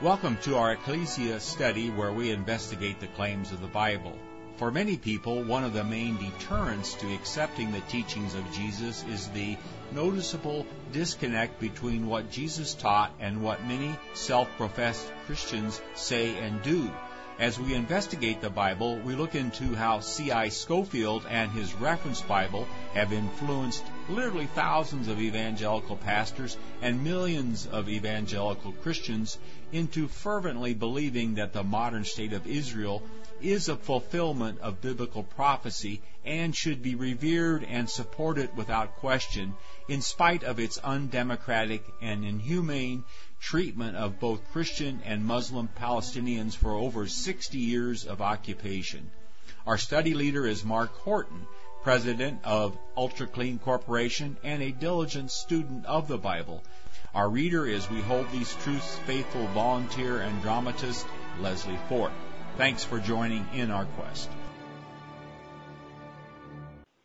Welcome to our Ecclesia study where we investigate the claims of the Bible. For many people, one of the main deterrents to accepting the teachings of Jesus is the noticeable disconnect between what Jesus taught and what many self professed Christians say and do. As we investigate the Bible, we look into how C.I. Scofield and his reference Bible have influenced literally thousands of evangelical pastors and millions of evangelical Christians into fervently believing that the modern state of Israel is a fulfillment of biblical prophecy and should be revered and supported without question in spite of its undemocratic and inhumane treatment of both Christian and Muslim Palestinians for over 60 years of occupation. Our study leader is Mark Horton, president of Ultra Clean Corporation and a diligent student of the Bible. Our reader is We Hold These Truths faithful volunteer and dramatist Leslie Fort. Thanks for joining in our quest.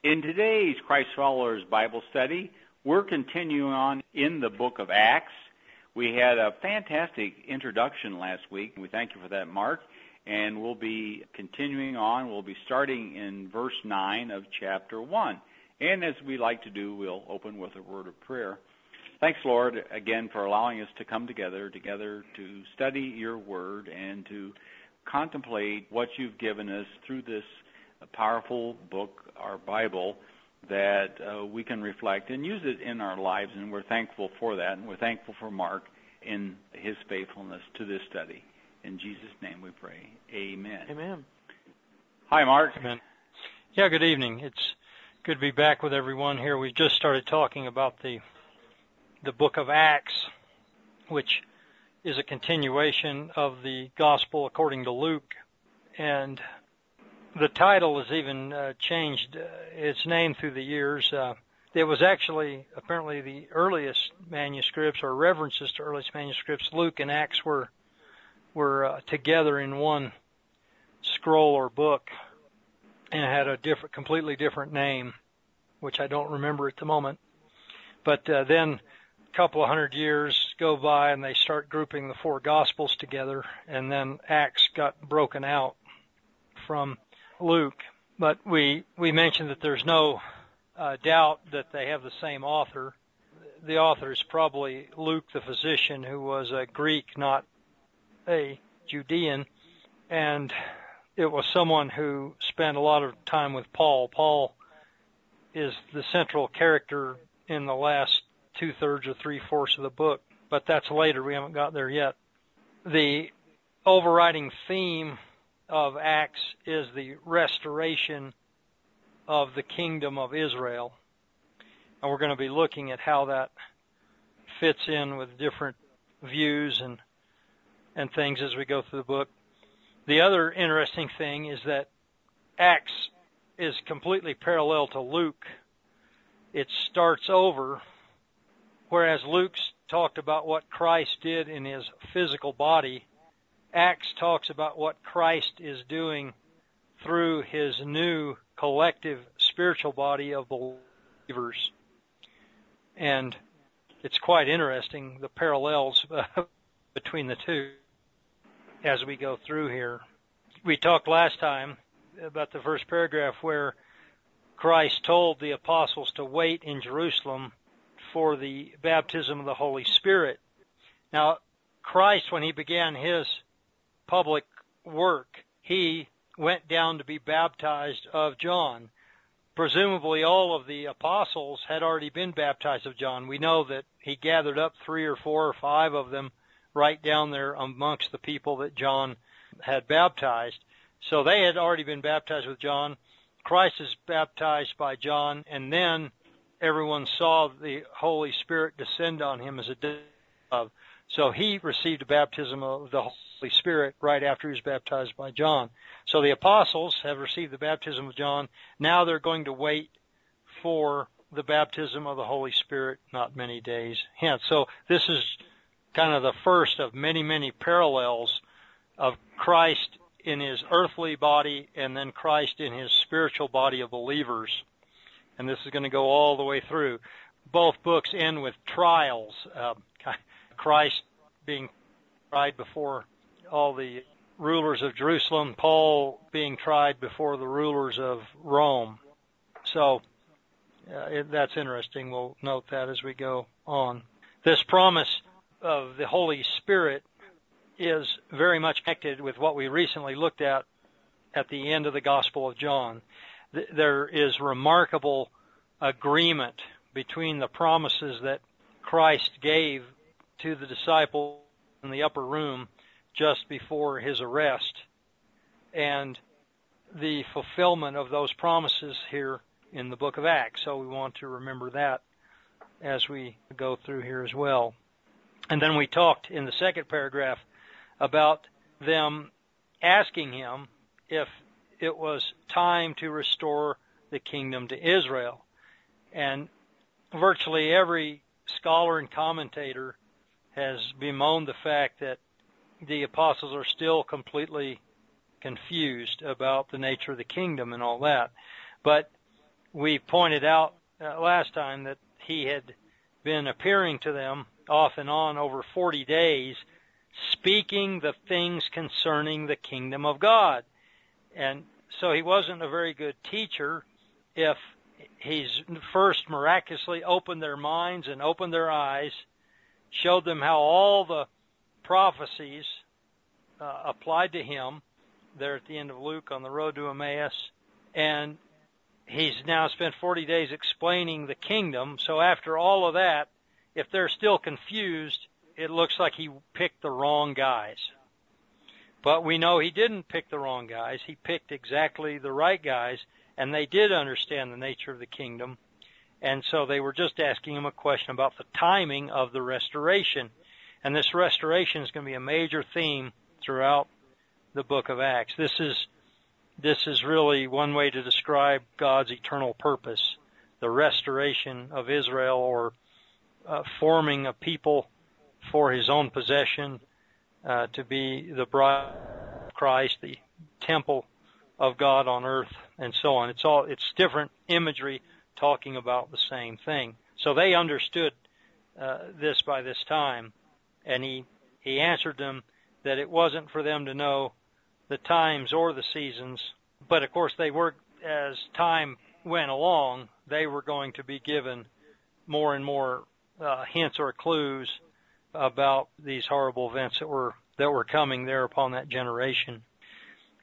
In today's Christ Followers Bible study, we're continuing on in the book of Acts. We had a fantastic introduction last week. We thank you for that, Mark. And we'll be continuing on. We'll be starting in verse 9 of chapter 1. And as we like to do, we'll open with a word of prayer. Thanks, Lord, again for allowing us to come together, together to study your word and to contemplate what you've given us through this powerful book, our Bible that uh, we can reflect and use it in our lives, and we're thankful for that, and we're thankful for Mark in his faithfulness to this study. In Jesus' name we pray. Amen. Amen. Hi, Mark. Amen. Yeah, good evening. It's good to be back with everyone here. We just started talking about the the book of Acts, which is a continuation of the gospel according to Luke. And the title has even uh, changed uh, its name through the years. Uh, it was actually apparently the earliest manuscripts or references to earliest manuscripts. Luke and Acts were were uh, together in one scroll or book, and had a different, completely different name, which I don't remember at the moment. But uh, then a couple of hundred years go by, and they start grouping the four Gospels together, and then Acts got broken out from Luke, but we we mentioned that there's no uh, doubt that they have the same author. The author is probably Luke the physician, who was a Greek, not a Judean, and it was someone who spent a lot of time with Paul. Paul is the central character in the last two thirds or three fourths of the book, but that's later. We haven't got there yet. The overriding theme of Acts is the restoration of the kingdom of Israel. And we're going to be looking at how that fits in with different views and and things as we go through the book. The other interesting thing is that Acts is completely parallel to Luke. It starts over, whereas Luke's talked about what Christ did in his physical body Acts talks about what Christ is doing through his new collective spiritual body of believers. And it's quite interesting the parallels between the two as we go through here. We talked last time about the first paragraph where Christ told the apostles to wait in Jerusalem for the baptism of the Holy Spirit. Now, Christ, when he began his public work, he went down to be baptized of John. Presumably, all of the apostles had already been baptized of John. We know that he gathered up three or four or five of them right down there amongst the people that John had baptized. So they had already been baptized with John. Christ is baptized by John, and then everyone saw the Holy Spirit descend on him as a dove. So he received a baptism of the Holy Spirit right after he was baptized by John. So the apostles have received the baptism of John. Now they're going to wait for the baptism of the Holy Spirit not many days hence. So this is kind of the first of many, many parallels of Christ in his earthly body and then Christ in his spiritual body of believers. And this is going to go all the way through. Both books end with trials. Uh, Christ being tried before all the rulers of Jerusalem, Paul being tried before the rulers of Rome. So uh, it, that's interesting. We'll note that as we go on. This promise of the Holy Spirit is very much connected with what we recently looked at at the end of the Gospel of John. There is remarkable agreement between the promises that Christ gave to the disciples in the upper room just before his arrest and the fulfillment of those promises here in the book of Acts. So we want to remember that as we go through here as well. And then we talked in the second paragraph about them asking him if it was time to restore the kingdom to Israel. And virtually every scholar and commentator has bemoaned the fact that the apostles are still completely confused about the nature of the kingdom and all that. But we pointed out uh, last time that he had been appearing to them off and on over 40 days, speaking the things concerning the kingdom of God. And so he wasn't a very good teacher if he's first miraculously opened their minds and opened their eyes, showed them how all the prophecies uh, applied to him there at the end of Luke on the road to Emmaus, and he's now spent 40 days explaining the kingdom. So after all of that, if they're still confused, it looks like he picked the wrong guys. But we know he didn't pick the wrong guys. He picked exactly the right guys, and they did understand the nature of the kingdom. And so they were just asking him a question about the timing of the restoration. And this restoration is going to be a major theme throughout the book of Acts. This is this is really one way to describe God's eternal purpose, the restoration of Israel or uh, forming a people for his own possession uh, to be the bride of Christ, the temple of God on earth, and so on. It's all it's different imagery talking about the same thing. So they understood uh, this by this time, and he he answered them that it wasn't for them to know the times or the seasons, but of course they were as time went along, they were going to be given more and more uh, hints or clues about these horrible events that were that were coming there upon that generation.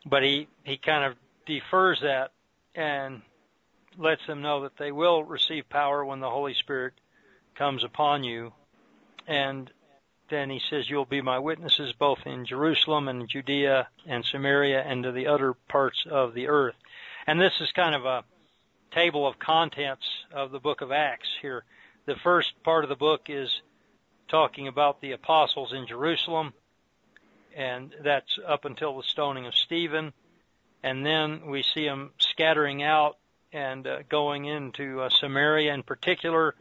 But he he kind of defers that and lets them know that they will receive power when the Holy Spirit comes upon you. And then he says, You'll be my witnesses both in Jerusalem and Judea and Samaria and to the other parts of the earth. And this is kind of a table of contents of the book of Acts here. The first part of the book is talking about the apostles in Jerusalem, and that's up until the stoning of Stephen. And then we see them scattering out and uh, going into uh, Samaria in particular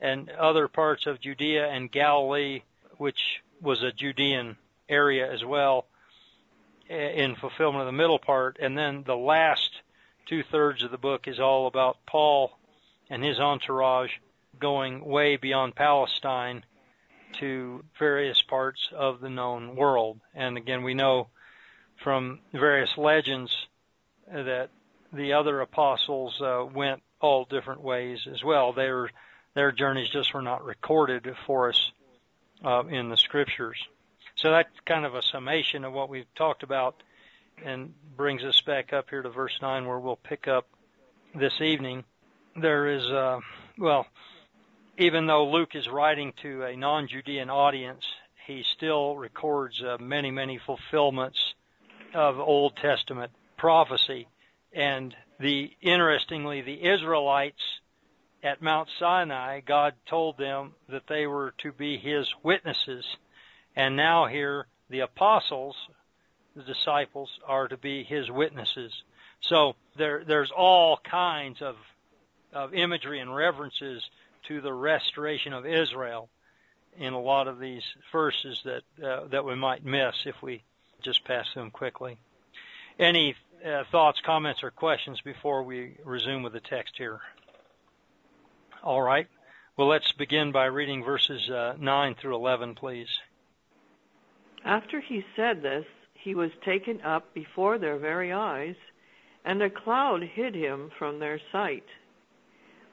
and other parts of Judea and Galilee which was a Judean area as well, in fulfillment of the middle part. And then the last two thirds of the book is all about Paul and his entourage going way beyond Palestine to various parts of the known world. And again, we know from various legends that the other apostles uh, went all different ways as well. Their their journeys just were not recorded for us uh, in the scriptures. So that's kind of a summation of what we've talked about and brings us back up here to verse 9 where we'll pick up this evening. There is, uh, well, even though Luke is writing to a non-Judean audience, he still records uh, many, many fulfillments of Old Testament prophecy. And the, interestingly, the Israelites at Mount Sinai, God told them that they were to be His witnesses. And now here, the apostles, the disciples, are to be His witnesses. So there, there's all kinds of, of imagery and references to the restoration of Israel in a lot of these verses that, uh, that we might miss if we just pass them quickly. Any uh, thoughts, comments, or questions before we resume with the text here? All right. Well, let's begin by reading verses uh, 9 through 11, please. After he said this, he was taken up before their very eyes, and a cloud hid him from their sight.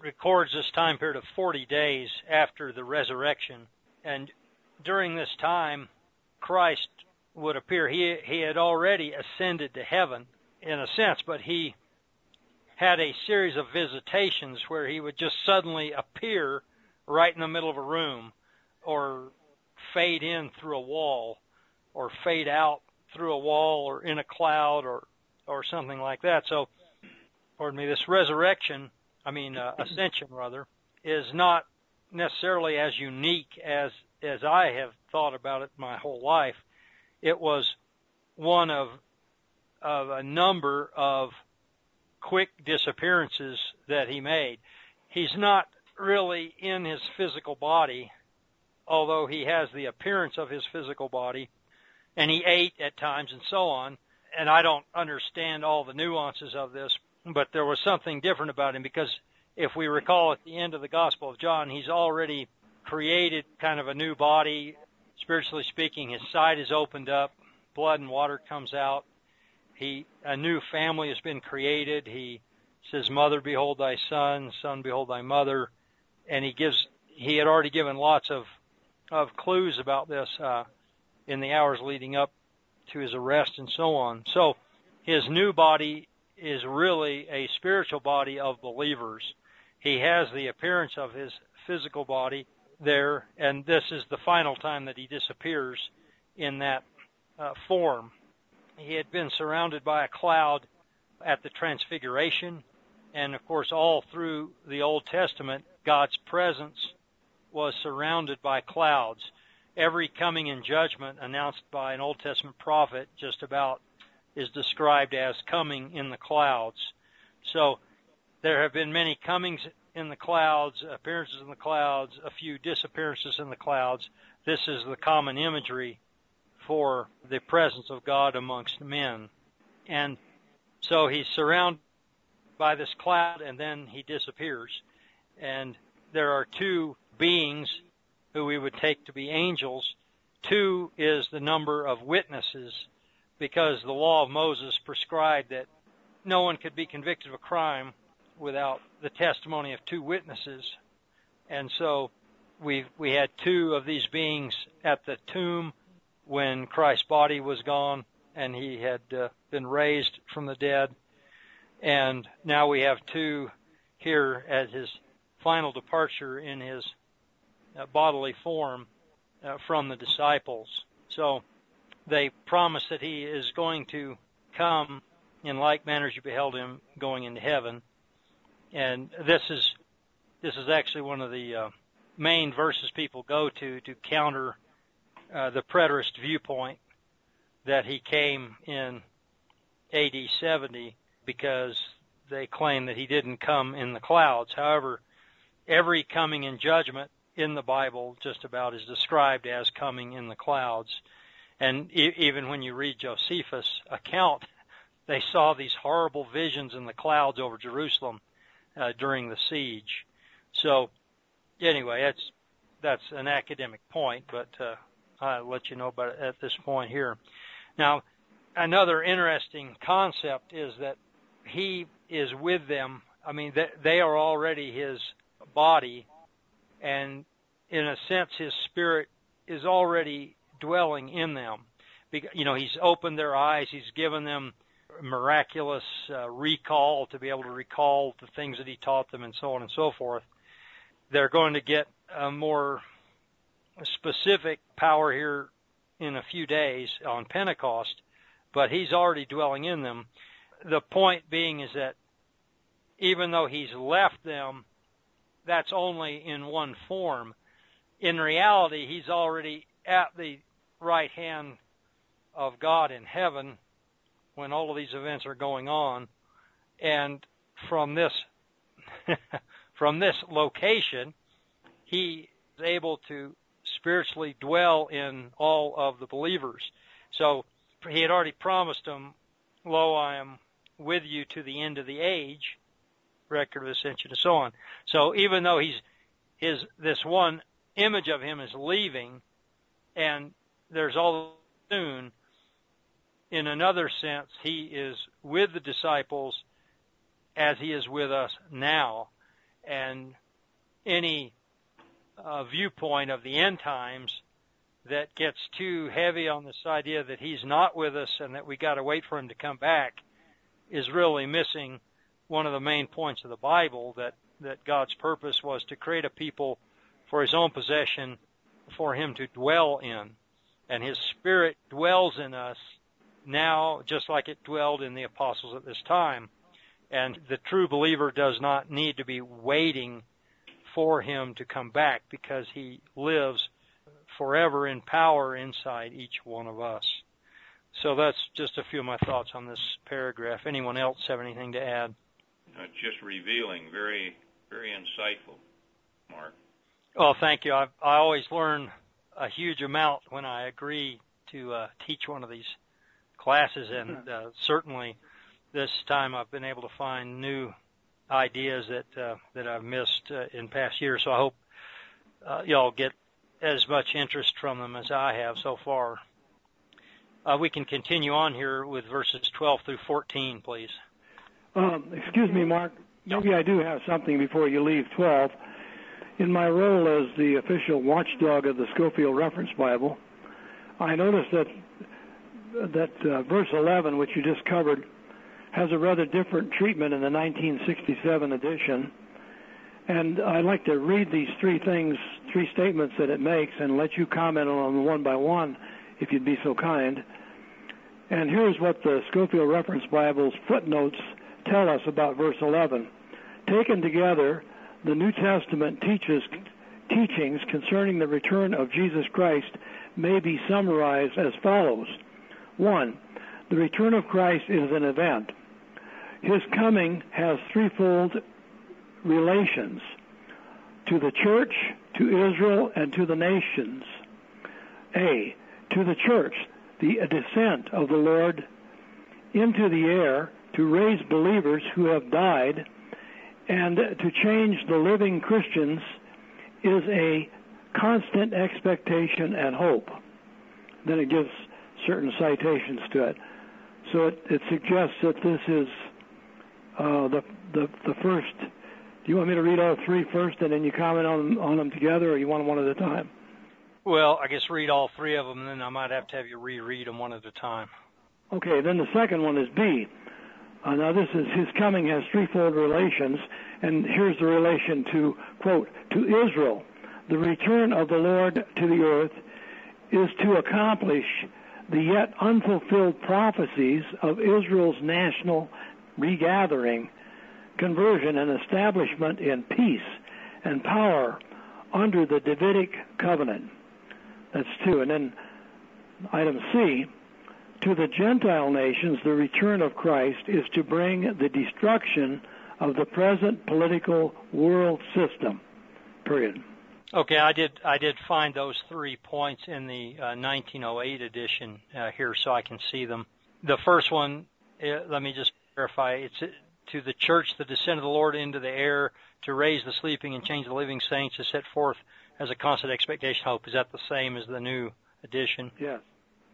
records this time period of 40 days after the resurrection, and during this time, Christ would appear. He he had already ascended to heaven in a sense, but he had a series of visitations where he would just suddenly appear right in the middle of a room or fade in through a wall or fade out through a wall or in a cloud or or something like that. So, pardon me, this resurrection, I mean uh, ascension rather, is not necessarily as unique as as I have thought about it my whole life. It was one of of a number of quick disappearances that he made. He's not really in his physical body although he has the appearance of his physical body, and he ate at times and so on. And I don't understand all the nuances of this, but there was something different about him because if we recall at the end of the Gospel of John, he's already created kind of a new body, spiritually speaking. His side is opened up, blood and water comes out. He a new family has been created. He says, "Mother, behold thy son; son, behold thy mother," and he gives. He had already given lots of of clues about this uh, in the hours leading up to his arrest and so on. So his new body is really a spiritual body of believers. He has the appearance of his physical body there, and this is the final time that he disappears in that uh, form. He had been surrounded by a cloud at the Transfiguration, and of course, all through the Old Testament, God's presence was surrounded by clouds. Every coming in judgment announced by an Old Testament prophet just about is described as coming in the clouds. So there have been many comings in the clouds, appearances in the clouds, a few disappearances in the clouds. This is the common imagery for the presence of God amongst men. And so he's surrounded by this cloud and then he disappears. And there are two beings who we would take to be angels. Two is the number of witnesses because the law of Moses prescribed that no one could be convicted of a crime without the testimony of two witnesses. And so we we had two of these beings at the tomb when Christ's body was gone and he had uh, been raised from the dead. And now we have two here at his final departure in his uh, bodily form uh, from the disciples. So they promise that he is going to come in like manner as you beheld him going into heaven. And this is this is actually one of the uh, main verses people go to to counter uh, the preterist viewpoint that he came in AD 70 because they claim that he didn't come in the clouds. However, every coming in judgment in the Bible just about is described as coming in the clouds. And e- even when you read Josephus' account, they saw these horrible visions in the clouds over Jerusalem uh, during the siege. So, anyway, that's that's an academic point, but uh, I'll let you know about it at this point here. Now, another interesting concept is that he is with them. I mean, they are already his body and in a sense, his spirit is already dwelling in them. You know, he's opened their eyes, he's given them miraculous uh, recall to be able to recall the things that he taught them, and so on and so forth. They're going to get a more specific power here in a few days on Pentecost, but he's already dwelling in them. The point being is that even though he's left them that's only in one form. In reality, he's already at the right hand of God in heaven when all of these events are going on. And from this from this location, he is able to spiritually dwell in all of the believers. So he had already promised them, Lo, I am with you to the end of the age, record of ascension and so on. So even though he's his this one image of him is leaving and there's all soon in another sense he is with the disciples as he is with us now. And any uh, viewpoint of the end times that gets too heavy on this idea that he's not with us and that we got to wait for him to come back is really missing one of the main points of the Bible that that God's purpose was to create a people for his own possession for him to dwell in and his spirit dwells in us now just like it dwelled in the apostles at this time and the true believer does not need to be waiting for him to come back because he lives forever in power inside each one of us. So that's just a few of my thoughts on this paragraph. Anyone else have anything to add? Uh, just revealing, very, very insightful, Mark. Well, thank you. I, I always learn a huge amount when I agree to uh, teach one of these classes, and uh, certainly this time I've been able to find new ideas that uh, that I've missed uh, in past years. So I hope uh, y'all get as much interest from them as I have so far. Uh, we can continue on here with verses 12 through 14, please. Um, excuse me, Mark. Maybe I do have something before you leave 12. In my role as the official watchdog of the Scofield Reference Bible, I noticed that that uh, verse 11, which you just covered, has a rather different treatment in the 1967 edition. And I'd like to read these three things, three statements that it makes, and let you comment on them one by one, if you'd be so kind. And here's what the Scofield Reference Bible's footnotes tell us about verse 11. Taken together, the New Testament teaches teachings concerning the return of Jesus Christ may be summarized as follows. One, the return of Christ is an event. His coming has threefold relations to the church, to Israel, and to the nations. A. To the church, the descent of the Lord into the air to raise believers who have died and to change the living Christians is a constant expectation and hope. Then it gives certain citations to it. So it, it suggests that this is uh, the, the the first. Do you want me to read all three first, and then you comment on on them together, or you want them one at a time? Well, I guess read all three of them, and then I might have to have you reread them one at a time. Okay. Then the second one is B. Uh, now this is his coming has threefold relations, and here's the relation to quote to Israel. The return of the Lord to the earth is to accomplish the yet unfulfilled prophecies of Israel's national regathering, conversion, and establishment in peace and power under the Davidic covenant. That's two. And then item C, to the Gentile nations, the return of Christ is to bring the destruction of the present political world system. Period. Okay, I did. I did find those three points in the uh, 1908 edition uh, here, so I can see them. The first one, uh, let me just verify. It's uh, to the church, the descent of the Lord into the air, to raise the sleeping and change the living saints, to set forth as a constant expectation hope. Is that the same as the new edition? Yes.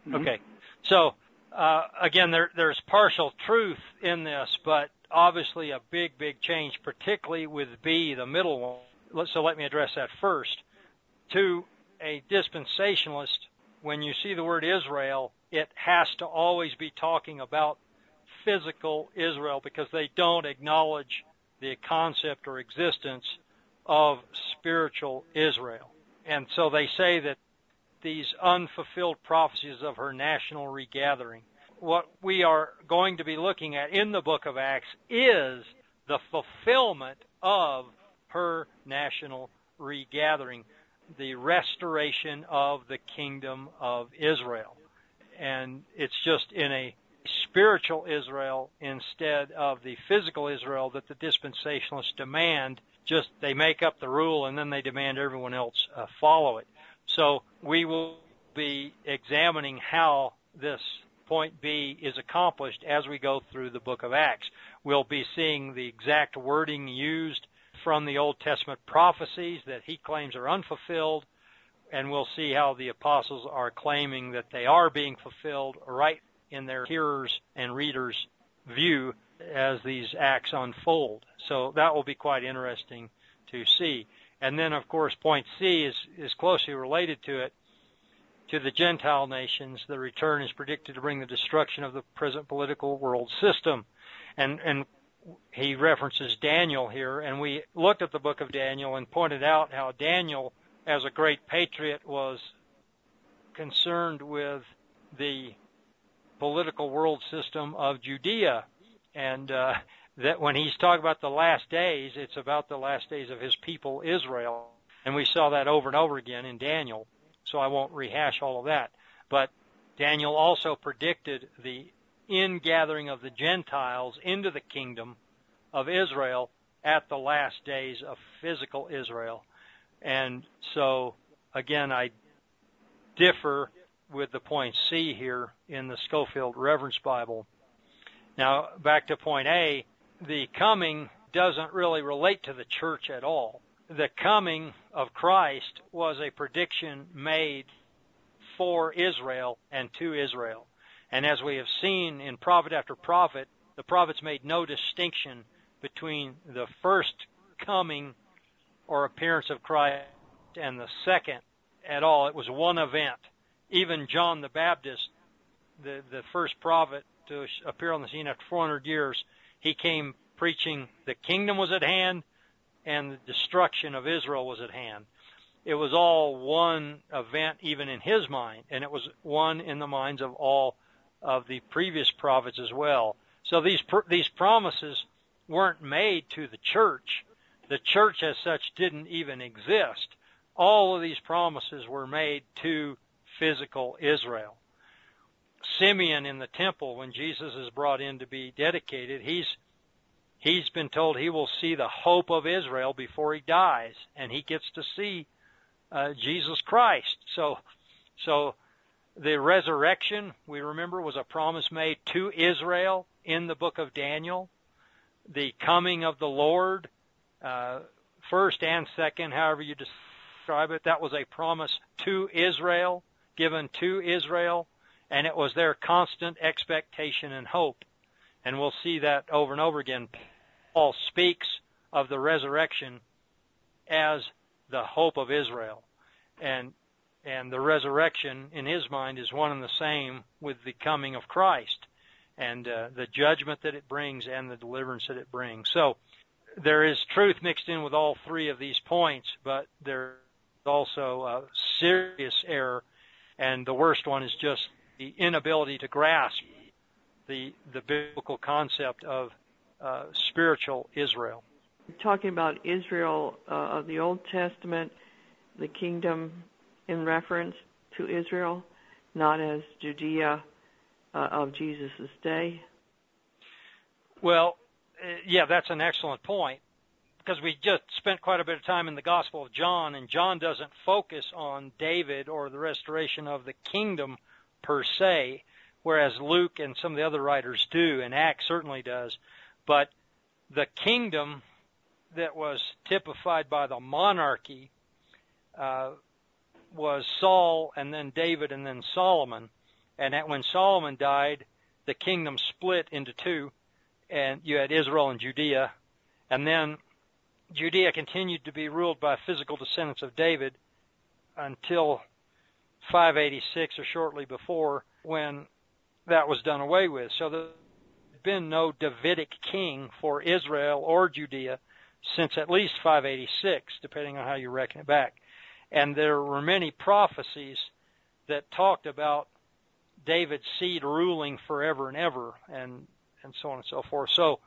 Mm-hmm. Okay. So uh, again, there, there's partial truth in this, but obviously a big, big change, particularly with B, the middle one. So let me address that first. To a dispensationalist, when you see the word Israel, it has to always be talking about physical Israel because they don't acknowledge the concept or existence of spiritual Israel. And so they say that these unfulfilled prophecies of her national regathering. What we are going to be looking at in the book of Acts is the fulfillment of her national regathering. the restoration of the kingdom of Israel. And it's just in a spiritual Israel instead of the physical Israel that the dispensationalists demand. Just they make up the rule and then they demand everyone else uh, follow it. So we will be examining how this point B is accomplished as we go through the book of Acts. We'll be seeing the exact wording used from the Old Testament prophecies that he claims are unfulfilled, and we'll see how the apostles are claiming that they are being fulfilled right in their hearers and readers' view as these acts unfold. So that will be quite interesting to see. And then, of course, point C is, is closely related to it. To the Gentile nations, the return is predicted to bring the destruction of the present political world system. And, and he references Daniel here, and we looked at the book of Daniel and pointed out how Daniel, as a great patriot, was concerned with the political world system of Judea, and uh, that when he's talking about the last days, it's about the last days of his people Israel, and we saw that over and over again in Daniel. So I won't rehash all of that, but Daniel also predicted the ingathering of the Gentiles into the kingdom of Israel at the last days of physical Israel. And so, again, I differ with the point C here in the Scofield Reference Bible. Now, back to point A, the coming doesn't really relate to the church at all. The coming of Christ was a prediction made for Israel and to Israel. And as we have seen in prophet after prophet, the prophets made no distinction between the first coming or appearance of Christ and the second at all. It was one event. Even John the Baptist, the, the first prophet to appear on the scene after 400 years, he came preaching the kingdom was at hand and the destruction of Israel was at hand. It was all one event, even in his mind, and it was one in the minds of all of the previous prophets as well. So these these promises weren't made to the church. The church as such didn't even exist. All of these promises were made to physical Israel. Simeon in the temple, when Jesus is brought in to be dedicated, he's he's been told he will see the hope of Israel before he dies, and he gets to see uh, Jesus Christ. So, so the resurrection, we remember, was a promise made to Israel in the book of Daniel. The coming of the Lord, uh, first and second, however you describe it, that was a promise to Israel, given to Israel, and it was their constant expectation and hope. And we'll see that over and over again. Paul speaks of the resurrection as the hope of Israel. And and the resurrection in his mind is one and the same with the coming of Christ and uh, the judgment that it brings and the deliverance that it brings. So there is truth mixed in with all three of these points, but there's also a serious error, and the worst one is just the inability to grasp the the biblical concept of uh, spiritual Israel. Talking about Israel uh, of the Old Testament, the kingdom in reference to Israel, not as Judea uh, of Jesus' day? Well, uh, yeah, that's an excellent point because we just spent quite a bit of time in the Gospel of John, and John doesn't focus on David or the restoration of the kingdom per se, whereas Luke and some of the other writers do, and Acts certainly does. But the kingdom that was typified by the monarchy uh, was Saul and then David and then Solomon. And that when Solomon died, the kingdom split into two, and you had Israel and Judea. And then Judea continued to be ruled by physical descendants of David until 586 or shortly before when that was done away with. So there's been no Davidic king for Israel or Judea since at least 586, depending on how you reckon it back. And there were many prophecies that talked about David's seed ruling forever and ever, and and so on and so forth. So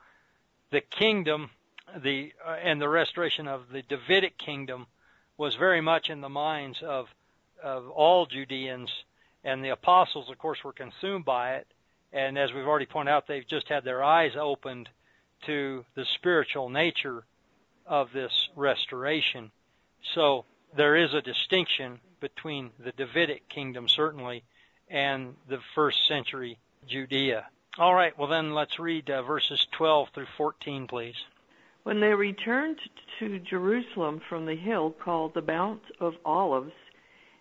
the kingdom, the uh, and the restoration of the Davidic kingdom was very much in the minds of of all Judeans, and the apostles, of course, were consumed by it. And as we've already pointed out, they've just had their eyes opened to the spiritual nature of this restoration. So there is a distinction between the Davidic kingdom, certainly, and the first century Judea. All right, well then let's read uh, verses 12 through 14, please. When they returned to Jerusalem from the hill called the Mount of Olives,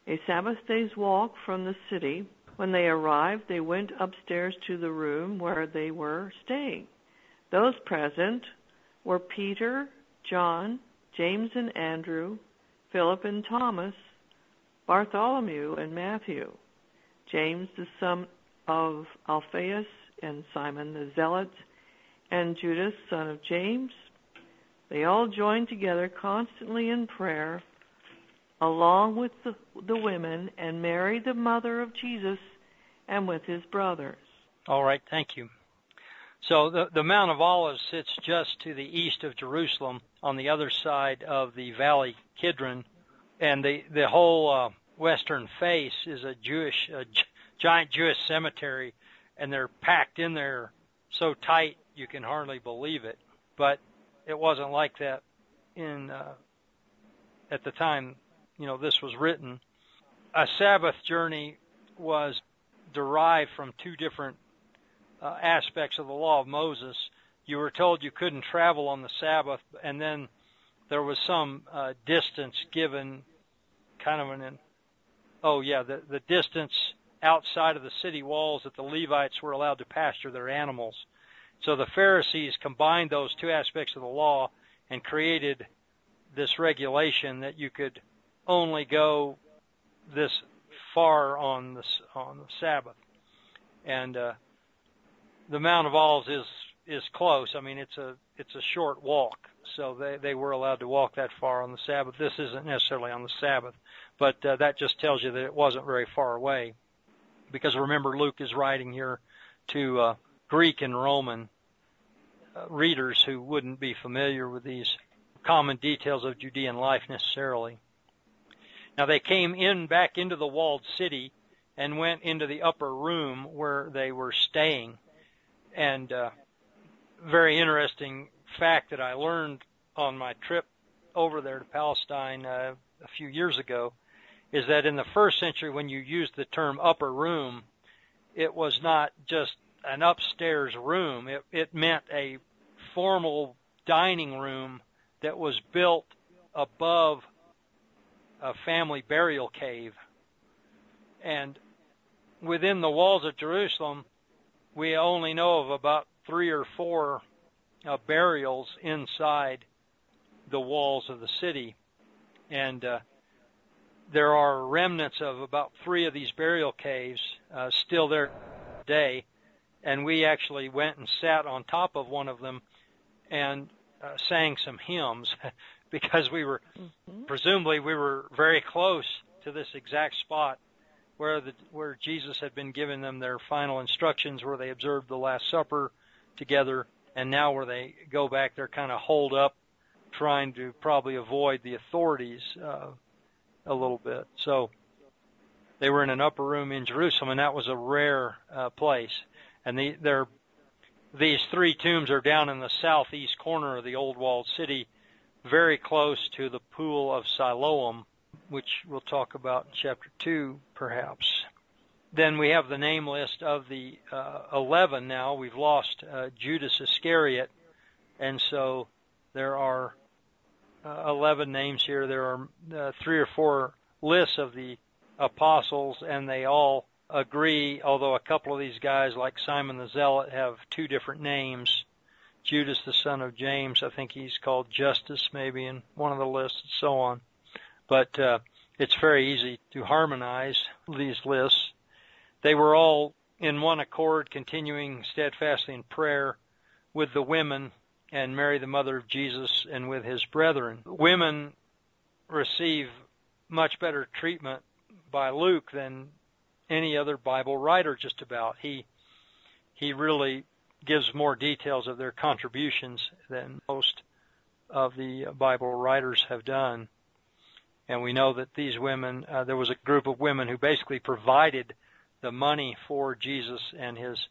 a Sabbath day's walk from the city, when they arrived, they went upstairs to the room where they were staying. Those present were Peter, John, James and Andrew, Philip and Thomas, Bartholomew and Matthew, James the son of Alphaeus and Simon the Zealot, and Judas son of James. They all joined together constantly in prayer, along with the, the women and Mary the mother of Jesus, and with his brothers. All right, thank you. So the, the Mount of Olives sits just to the east of Jerusalem on the other side of the Valley Kidron. And the, the whole uh, western face is a Jewish, giant Jewish cemetery, and they're packed in there so tight you can hardly believe it. But it wasn't like that in uh, at the time, you know, this was written. A Sabbath journey was derived from two different uh, aspects of the law of Moses. You were told you couldn't travel on the Sabbath, and then there was some uh, distance given, kind of an, oh yeah, the the distance outside of the city walls that the Levites were allowed to pasture their animals. So the Pharisees combined those two aspects of the law and created this regulation that you could only go this far on the on the Sabbath, and uh, the Mount of Olives is is close. I mean, it's a it's a short walk, so they they were allowed to walk that far on the Sabbath. This isn't necessarily on the Sabbath, but uh, that just tells you that it wasn't very far away, because remember Luke is writing here to uh, Greek and Roman uh, readers who wouldn't be familiar with these common details of Judean life necessarily. Now they came in back into the walled city and went into the upper room where they were staying and uh, very interesting fact that I learned on my trip over there to Palestine uh, a few years ago is that in the first century, when you used the term upper room, it was not just an upstairs room. It, it meant a formal dining room that was built above a family burial cave. And within the walls of Jerusalem, we only know of about three or four uh, burials inside the walls of the city. And uh, there are remnants of about three of these burial caves uh, still there today. And we actually went and sat on top of one of them and uh, sang some hymns because we were, mm-hmm. presumably, we were very close to this exact spot where the where Jesus had been giving them their final instructions, where they observed the Last Supper together, and now where they go back, they're kind of holed up, trying to probably avoid the authorities uh, a little bit. So they were in an upper room in Jerusalem, and that was a rare uh, place. And the, these three tombs are down in the southeast corner of the old walled city, very close to the pool of Siloam, which we'll talk about in chapter 2, perhaps. Then we have the name list of the uh, 11 now. We've lost uh, Judas Iscariot, and so there are uh, 11 names here. There are uh, three or four lists of the apostles, and they all agree, although a couple of these guys, like Simon the Zealot, have two different names. Judas, the son of James, I think he's called Justice maybe in one of the lists, and so on but uh, it's very easy to harmonize these lists. They were all in one accord, continuing steadfastly in prayer with the women and Mary, the mother of Jesus, and with his brethren. Women receive much better treatment by Luke than any other Bible writer, just about. He he really gives more details of their contributions than most of the Bible writers have done. And we know that these women, uh, there was a group of women who basically provided the money for Jesus and his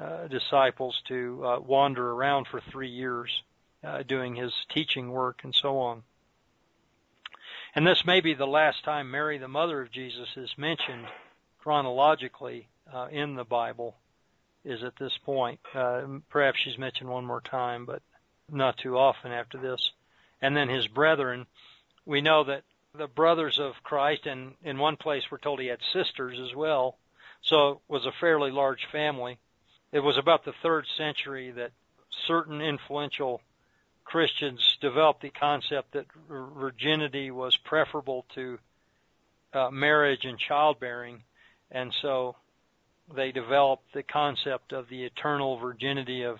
uh, disciples to uh, wander around for three years uh, doing his teaching work and so on. And this may be the last time Mary, the mother of Jesus, is mentioned chronologically uh, in the Bible, is at this point. Uh, perhaps she's mentioned one more time, but not too often after this. And then his brethren, we know that the brothers of Christ, and in one place we're told he had sisters as well, so it was a fairly large family. It was about the third century that certain influential Christians developed the concept that virginity was preferable to uh, marriage and childbearing, and so they developed the concept of the eternal virginity of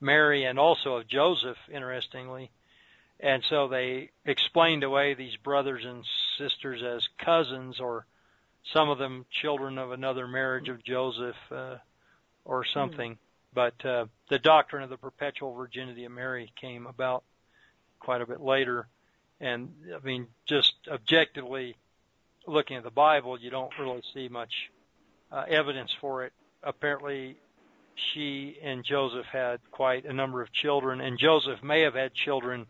Mary and also of Joseph, interestingly. And so they explained away these brothers and sisters as cousins, or some of them children of another marriage of Joseph, uh, or something. Mm. But uh, the doctrine of the perpetual virginity of Mary came about quite a bit later. And I mean, just objectively looking at the Bible, you don't really see much uh, evidence for it. Apparently, she and Joseph had quite a number of children, and Joseph may have had children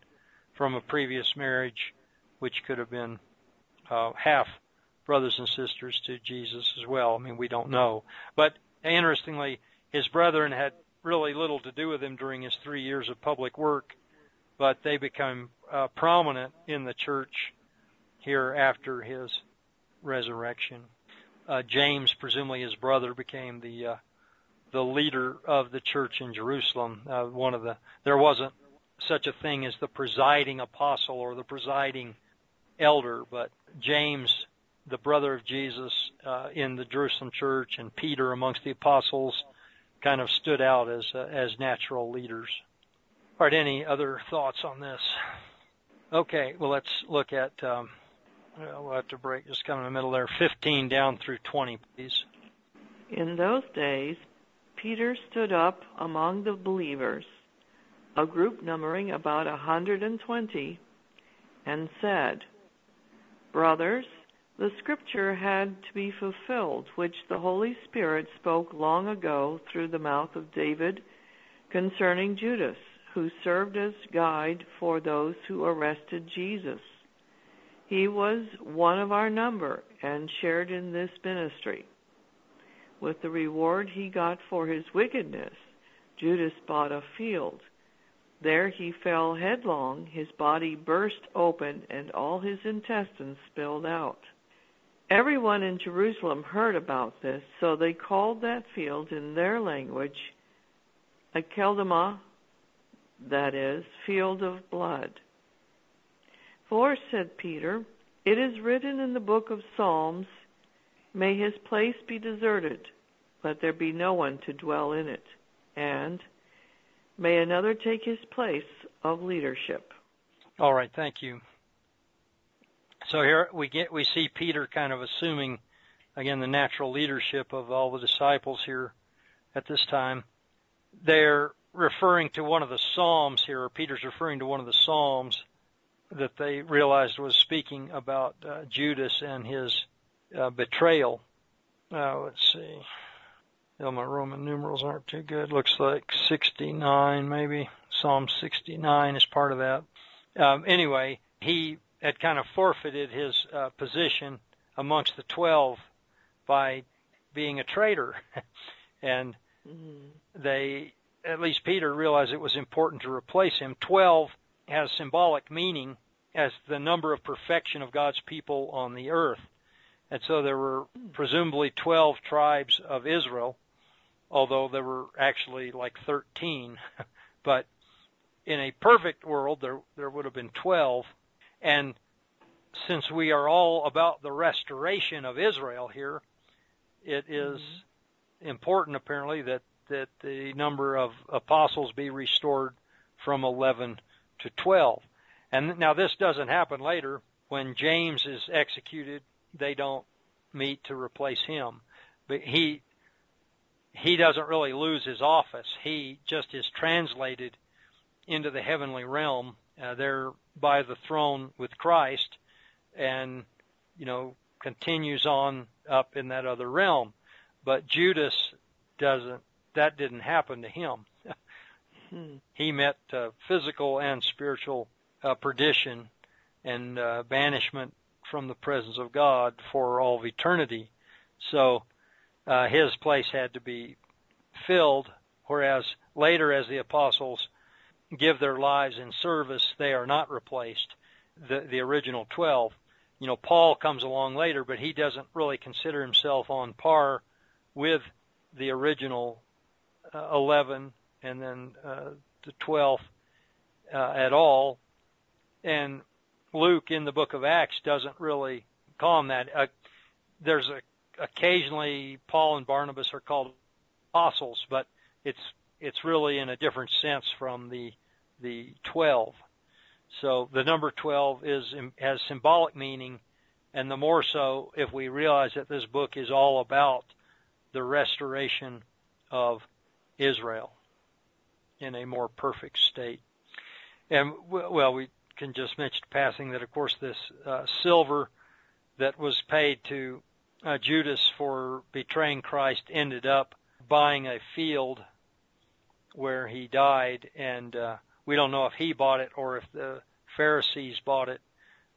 from a previous marriage, which could have been uh, half brothers and sisters to Jesus as well. I mean, we don't know. But interestingly, his brethren had really little to do with him during his three years of public work, but they become uh, prominent in the church here after his resurrection. Uh, James, presumably his brother, became the uh, the leader of the church in Jerusalem. Uh, one of the there wasn't such a thing as the presiding apostle or the presiding elder, but James, the brother of Jesus, uh, in the Jerusalem church, and Peter amongst the apostles, kind of stood out as uh, as natural leaders. All right, any other thoughts on this? Okay, well let's look at. Um, we'll have to break just of in the middle there. 15 down through 20, please. In those days, Peter stood up among the believers, a group numbering about a hundred and twenty, and said, Brothers, the scripture had to be fulfilled, which the Holy Spirit spoke long ago through the mouth of David concerning Judas, who served as guide for those who arrested Jesus. He was one of our number and shared in this ministry. With the reward he got for his wickedness, Judas bought a field. There he fell headlong, his body burst open, and all his intestines spilled out. Everyone in Jerusalem heard about this, so they called that field in their language Akeldama, that is, field of blood. For, said Peter, it is written in the book of Psalms, May his place be deserted, let there be no one to dwell in it, and may another take his place of leadership. All right, thank you. So here we get we see Peter kind of assuming again the natural leadership of all the disciples here at this time. They're referring to one of the psalms here, or Peter's referring to one of the psalms that they realized was speaking about uh, Judas and his uh, betrayal. Uh, let's see. Oh, my Roman numerals aren't too good. Looks like 69, maybe. Psalm 69 is part of that. Um, anyway, he had kind of forfeited his uh, position amongst the twelve by being a traitor, and mm-hmm. they, at least Peter, realized it was important to replace him. Twelve has symbolic meaning as the number of perfection of God's people on the earth, and so there were presumably twelve tribes of Israel, although there were actually like thirteen, but in a perfect world there there would have been twelve and since we are all about the restoration of Israel here, it is mm-hmm. important apparently that, that the number of apostles be restored from 11 to 12. And now this doesn't happen later. When James is executed, they don't meet to replace him. But he he doesn't really lose his office. He just is translated into the heavenly realm uh, there by the throne with Christ, and you know continues on up in that other realm. But Judas doesn't. That didn't happen to him. Hmm. He met uh, physical and spiritual uh, perdition and uh, banishment from the presence of God for all of eternity. So uh, his place had to be filled, whereas later, as the apostles give their lives in service, they are not replaced. The the original twelve. You know, Paul comes along later, but he doesn't really consider himself on par with the original uh, eleven and then uh, the twelfth uh, at all. And Luke in the book of Acts doesn't really call him that. Uh, there's a occasionally Paul and Barnabas are called apostles, but it's it's really in a different sense from the the 12. So the number 12 is has symbolic meaning, and the more so if we realize that this book is all about the restoration of Israel in a more perfect state. And well, we can just mention passing that, of course, this uh, silver that was paid to uh, Judas for betraying Christ ended up buying a field where he died, and uh, we don't know if he bought it or if the Pharisees bought it,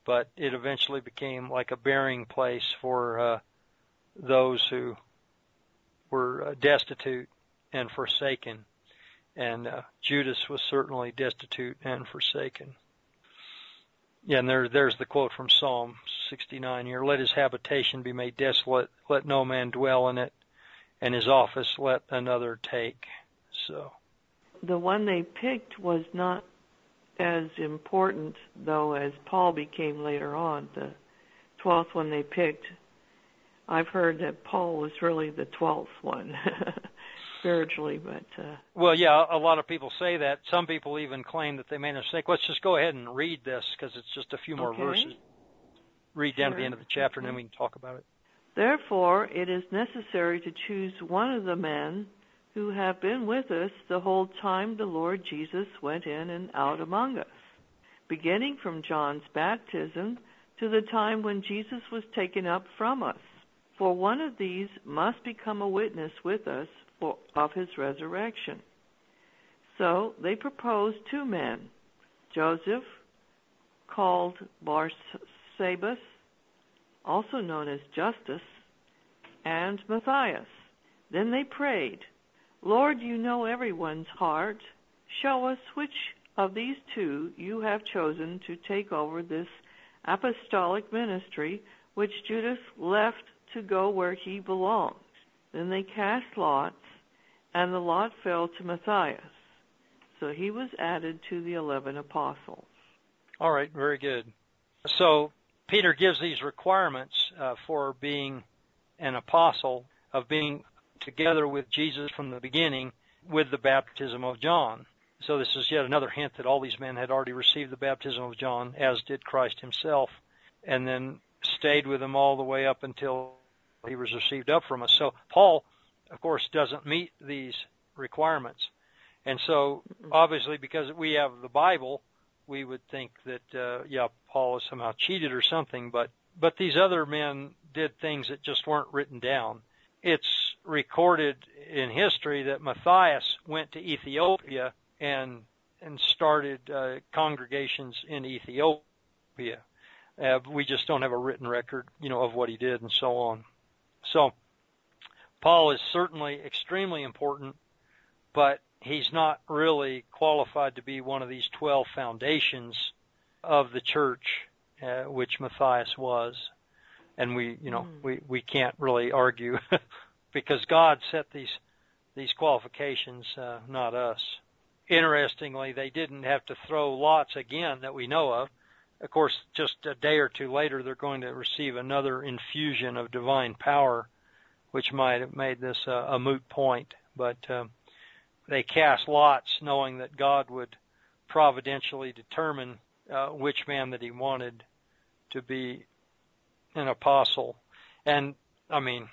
but it eventually became like a burying place for uh, those who were uh, destitute and forsaken. And uh, Judas was certainly destitute and forsaken. Yeah, and there, there's the quote from Psalm 69 here. Let his habitation be made desolate. Let no man dwell in it. And his office let another take. So. The one they picked was not as important, though, as Paul became later on. The 12th one they picked. I've heard that Paul was really the 12th one. spiritually, but uh well, yeah, a lot of people say that. Some people even claim that they made a mistake. Let's just go ahead and read this because it's just a few more okay. verses. Read sure. down to the end of the chapter, and then we can talk about it. Therefore, it is necessary to choose one of the men who have been with us the whole time the Lord Jesus went in and out among us, beginning from John's baptism to the time when Jesus was taken up from us. For one of these must become a witness with us of his resurrection. So they proposed two men, Joseph, called Barsabas, also known as Justus, and Matthias. Then they prayed, Lord, you know everyone's heart. Show us which of these two you have chosen to take over this apostolic ministry which Judas left to go where he belongs. Then they cast lots, and the lot fell to Matthias. So he was added to the eleven apostles. All right, very good. So Peter gives these requirements uh, for being an apostle, of being together with Jesus from the beginning with the baptism of John. So this is yet another hint that all these men had already received the baptism of John, as did Christ himself, and then stayed with him all the way up until he was received up from us. So Paul of course, doesn't meet these requirements. And so, obviously, because we have the Bible, we would think that, uh, yeah, Paul is somehow cheated or something, but, but these other men did things that just weren't written down. It's recorded in history that Matthias went to Ethiopia and, and started, uh, congregations in Ethiopia. Uh, we just don't have a written record, you know, of what he did and so on. So, Paul is certainly extremely important, but he's not really qualified to be one of these 12 foundations of the church, uh, which Matthias was. And we, you know, mm. we, we can't really argue because God set these, these qualifications, uh, not us. Interestingly, they didn't have to throw lots again that we know of. Of course, just a day or two later, they're going to receive another infusion of divine power which might have made this a, a moot point. But um, they cast lots, knowing that God would providentially determine uh, which man that He wanted to be an apostle. And I mean,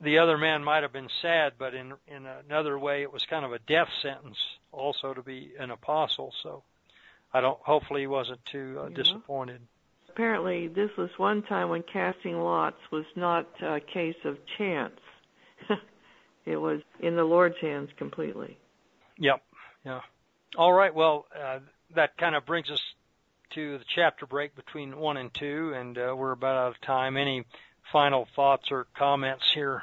the other man might have been sad, but in in another way, it was kind of a death sentence also to be an apostle. So I don't. Hopefully, he wasn't too uh, yeah. disappointed. Apparently this was one time when casting lots was not a case of chance. it was in the Lord's hands completely. Yep. Yeah. All right. Well, uh, that kind of brings us to the chapter break between one and two, and uh, we're about out of time. Any final thoughts or comments here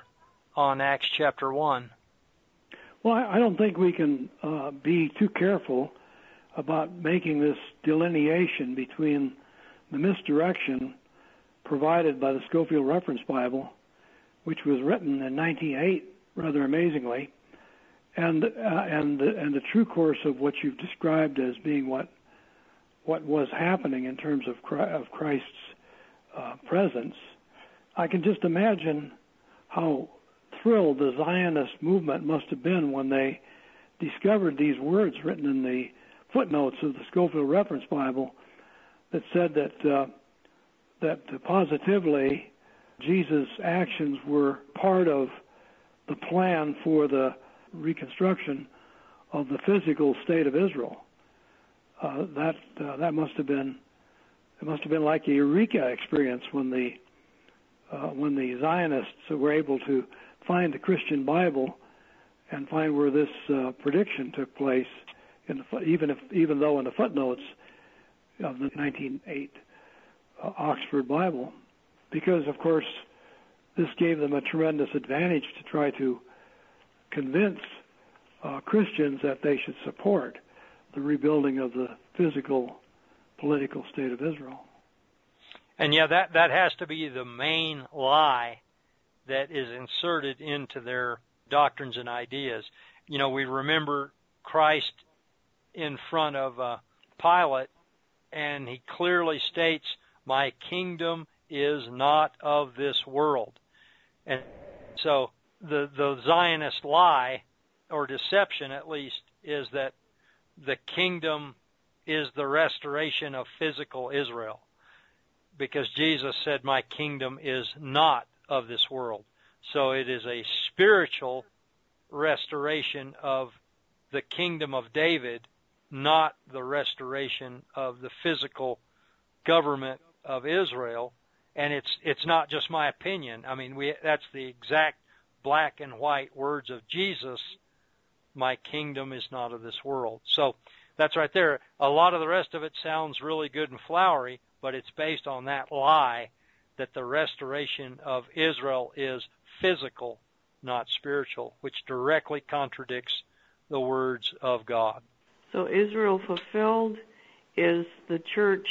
on Acts chapter one? Well, I don't think we can uh, be too careful about making this delineation between the misdirection provided by the Scofield Reference Bible, which was written in 1908, rather amazingly, and uh, and the, and the true course of what you've described as being what what was happening in terms of of Christ's uh, presence, I can just imagine how thrilled the Zionist movement must have been when they discovered these words written in the footnotes of the Scofield Reference Bible that said that uh, that positively Jesus' actions were part of the plan for the reconstruction of the physical state of Israel. Uh, that uh, that must have been it must have been like a eureka experience when the uh, when the Zionists were able to find the Christian Bible and find where this uh, prediction took place, the, even if even though in the footnotes of the 1908 uh, Oxford Bible, because of course this gave them a tremendous advantage to try to convince uh, Christians that they should support the rebuilding of the physical political state of Israel. And yeah, that that has to be the main lie that is inserted into their doctrines and ideas. You know, we remember Christ in front of uh, Pilate, and he clearly states, "My kingdom is not of this world." And so the the Zionist lie or deception at least is that the kingdom is the restoration of physical Israel because Jesus said my kingdom is not of this world so it is a spiritual restoration of the kingdom of David not the restoration of the physical government of Israel and it's it's not just my opinion i mean we that's the exact black and white words of Jesus, my kingdom is not of this world. So that's right there. A lot of the rest of it sounds really good and flowery, but it's based on that lie that the restoration of Israel is physical, not spiritual, which directly contradicts the words of God. So Israel fulfilled is the church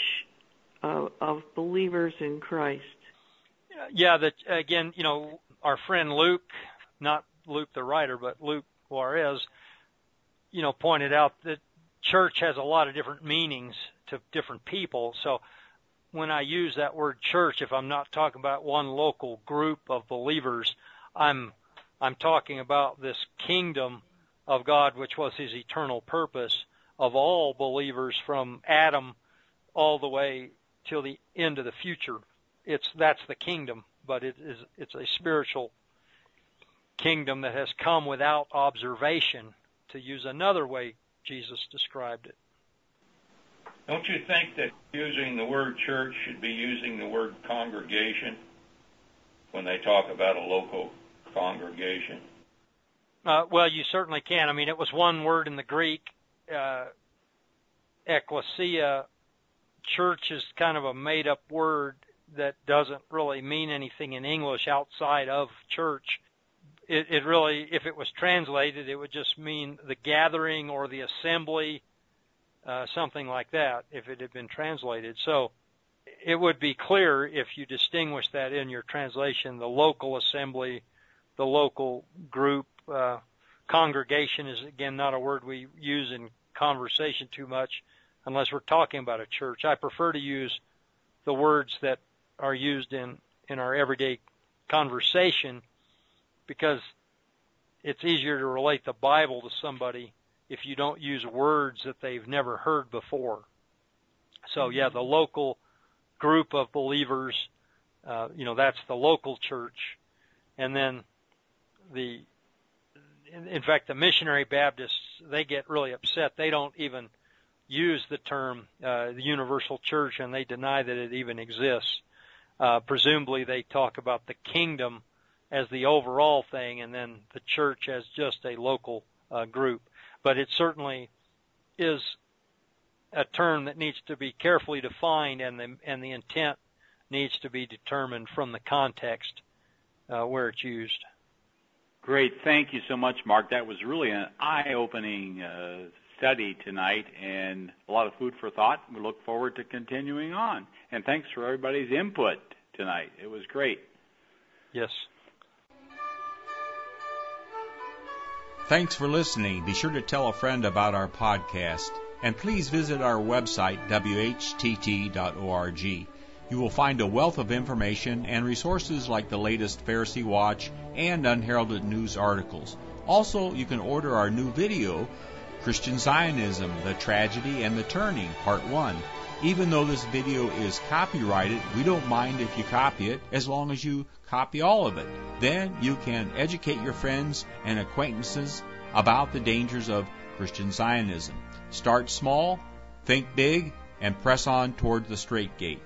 uh, of believers in Christ. Yeah, that again, you know, our friend Luke, not Luke the writer, but Luke Juarez, you know, pointed out that church has a lot of different meanings to different people. So when I use that word church, if I'm not talking about one local group of believers, I'm I'm talking about this kingdom of God, which was His eternal purpose of all believers from Adam all the way till the end of the future. It's that's the kingdom but it is it's a spiritual kingdom that has come without observation, to use another way Jesus described it. Don't you think that using the word church should be using the word congregation when they talk about a local congregation? Uh, well, you certainly can. I mean, it was one word in the Greek, uh, ecclesia. Church is kind of a made up word that doesn't really mean anything in English outside of church. It, it really, if it was translated, it would just mean the gathering or the assembly, uh, something like that, if it had been translated. So it would be clear if you distinguish that in your translation, the local assembly, the local group, uh, congregation is again not a word we use in conversation too much unless we're talking about a church. I prefer to use the words that are used in in our everyday conversation because it's easier to relate the Bible to somebody if you don't use words that they've never heard before. So yeah, the local group of believers, uh, you know, that's the local church, and then the, in, in fact, the missionary Baptists they get really upset. They don't even use the term uh, the universal church and they deny that it even exists. Uh, presumably, they talk about the kingdom as the overall thing, and then the church as just a local uh, group. But it certainly is a term that needs to be carefully defined, and the and the intent needs to be determined from the context uh, where it's used. Great, thank you so much, Mark. That was really an eye-opening uh, study tonight, and a lot of food for thought. We look forward to continuing on. And thanks for everybody's input tonight. It was great. Yes. Thanks for listening. Be sure to tell a friend about our podcast. And please visit our website, whtt.org. You will find a wealth of information and resources like the latest Pharisee Watch and unheralded news articles. Also, you can order our new video, Christian Zionism, The Tragedy and the Turning, Part 1. Even though this video is copyrighted, we don't mind if you copy it as long as you copy all of it. Then you can educate your friends and acquaintances about the dangers of Christian Zionism. Start small, think big, and press on toward the straight gate.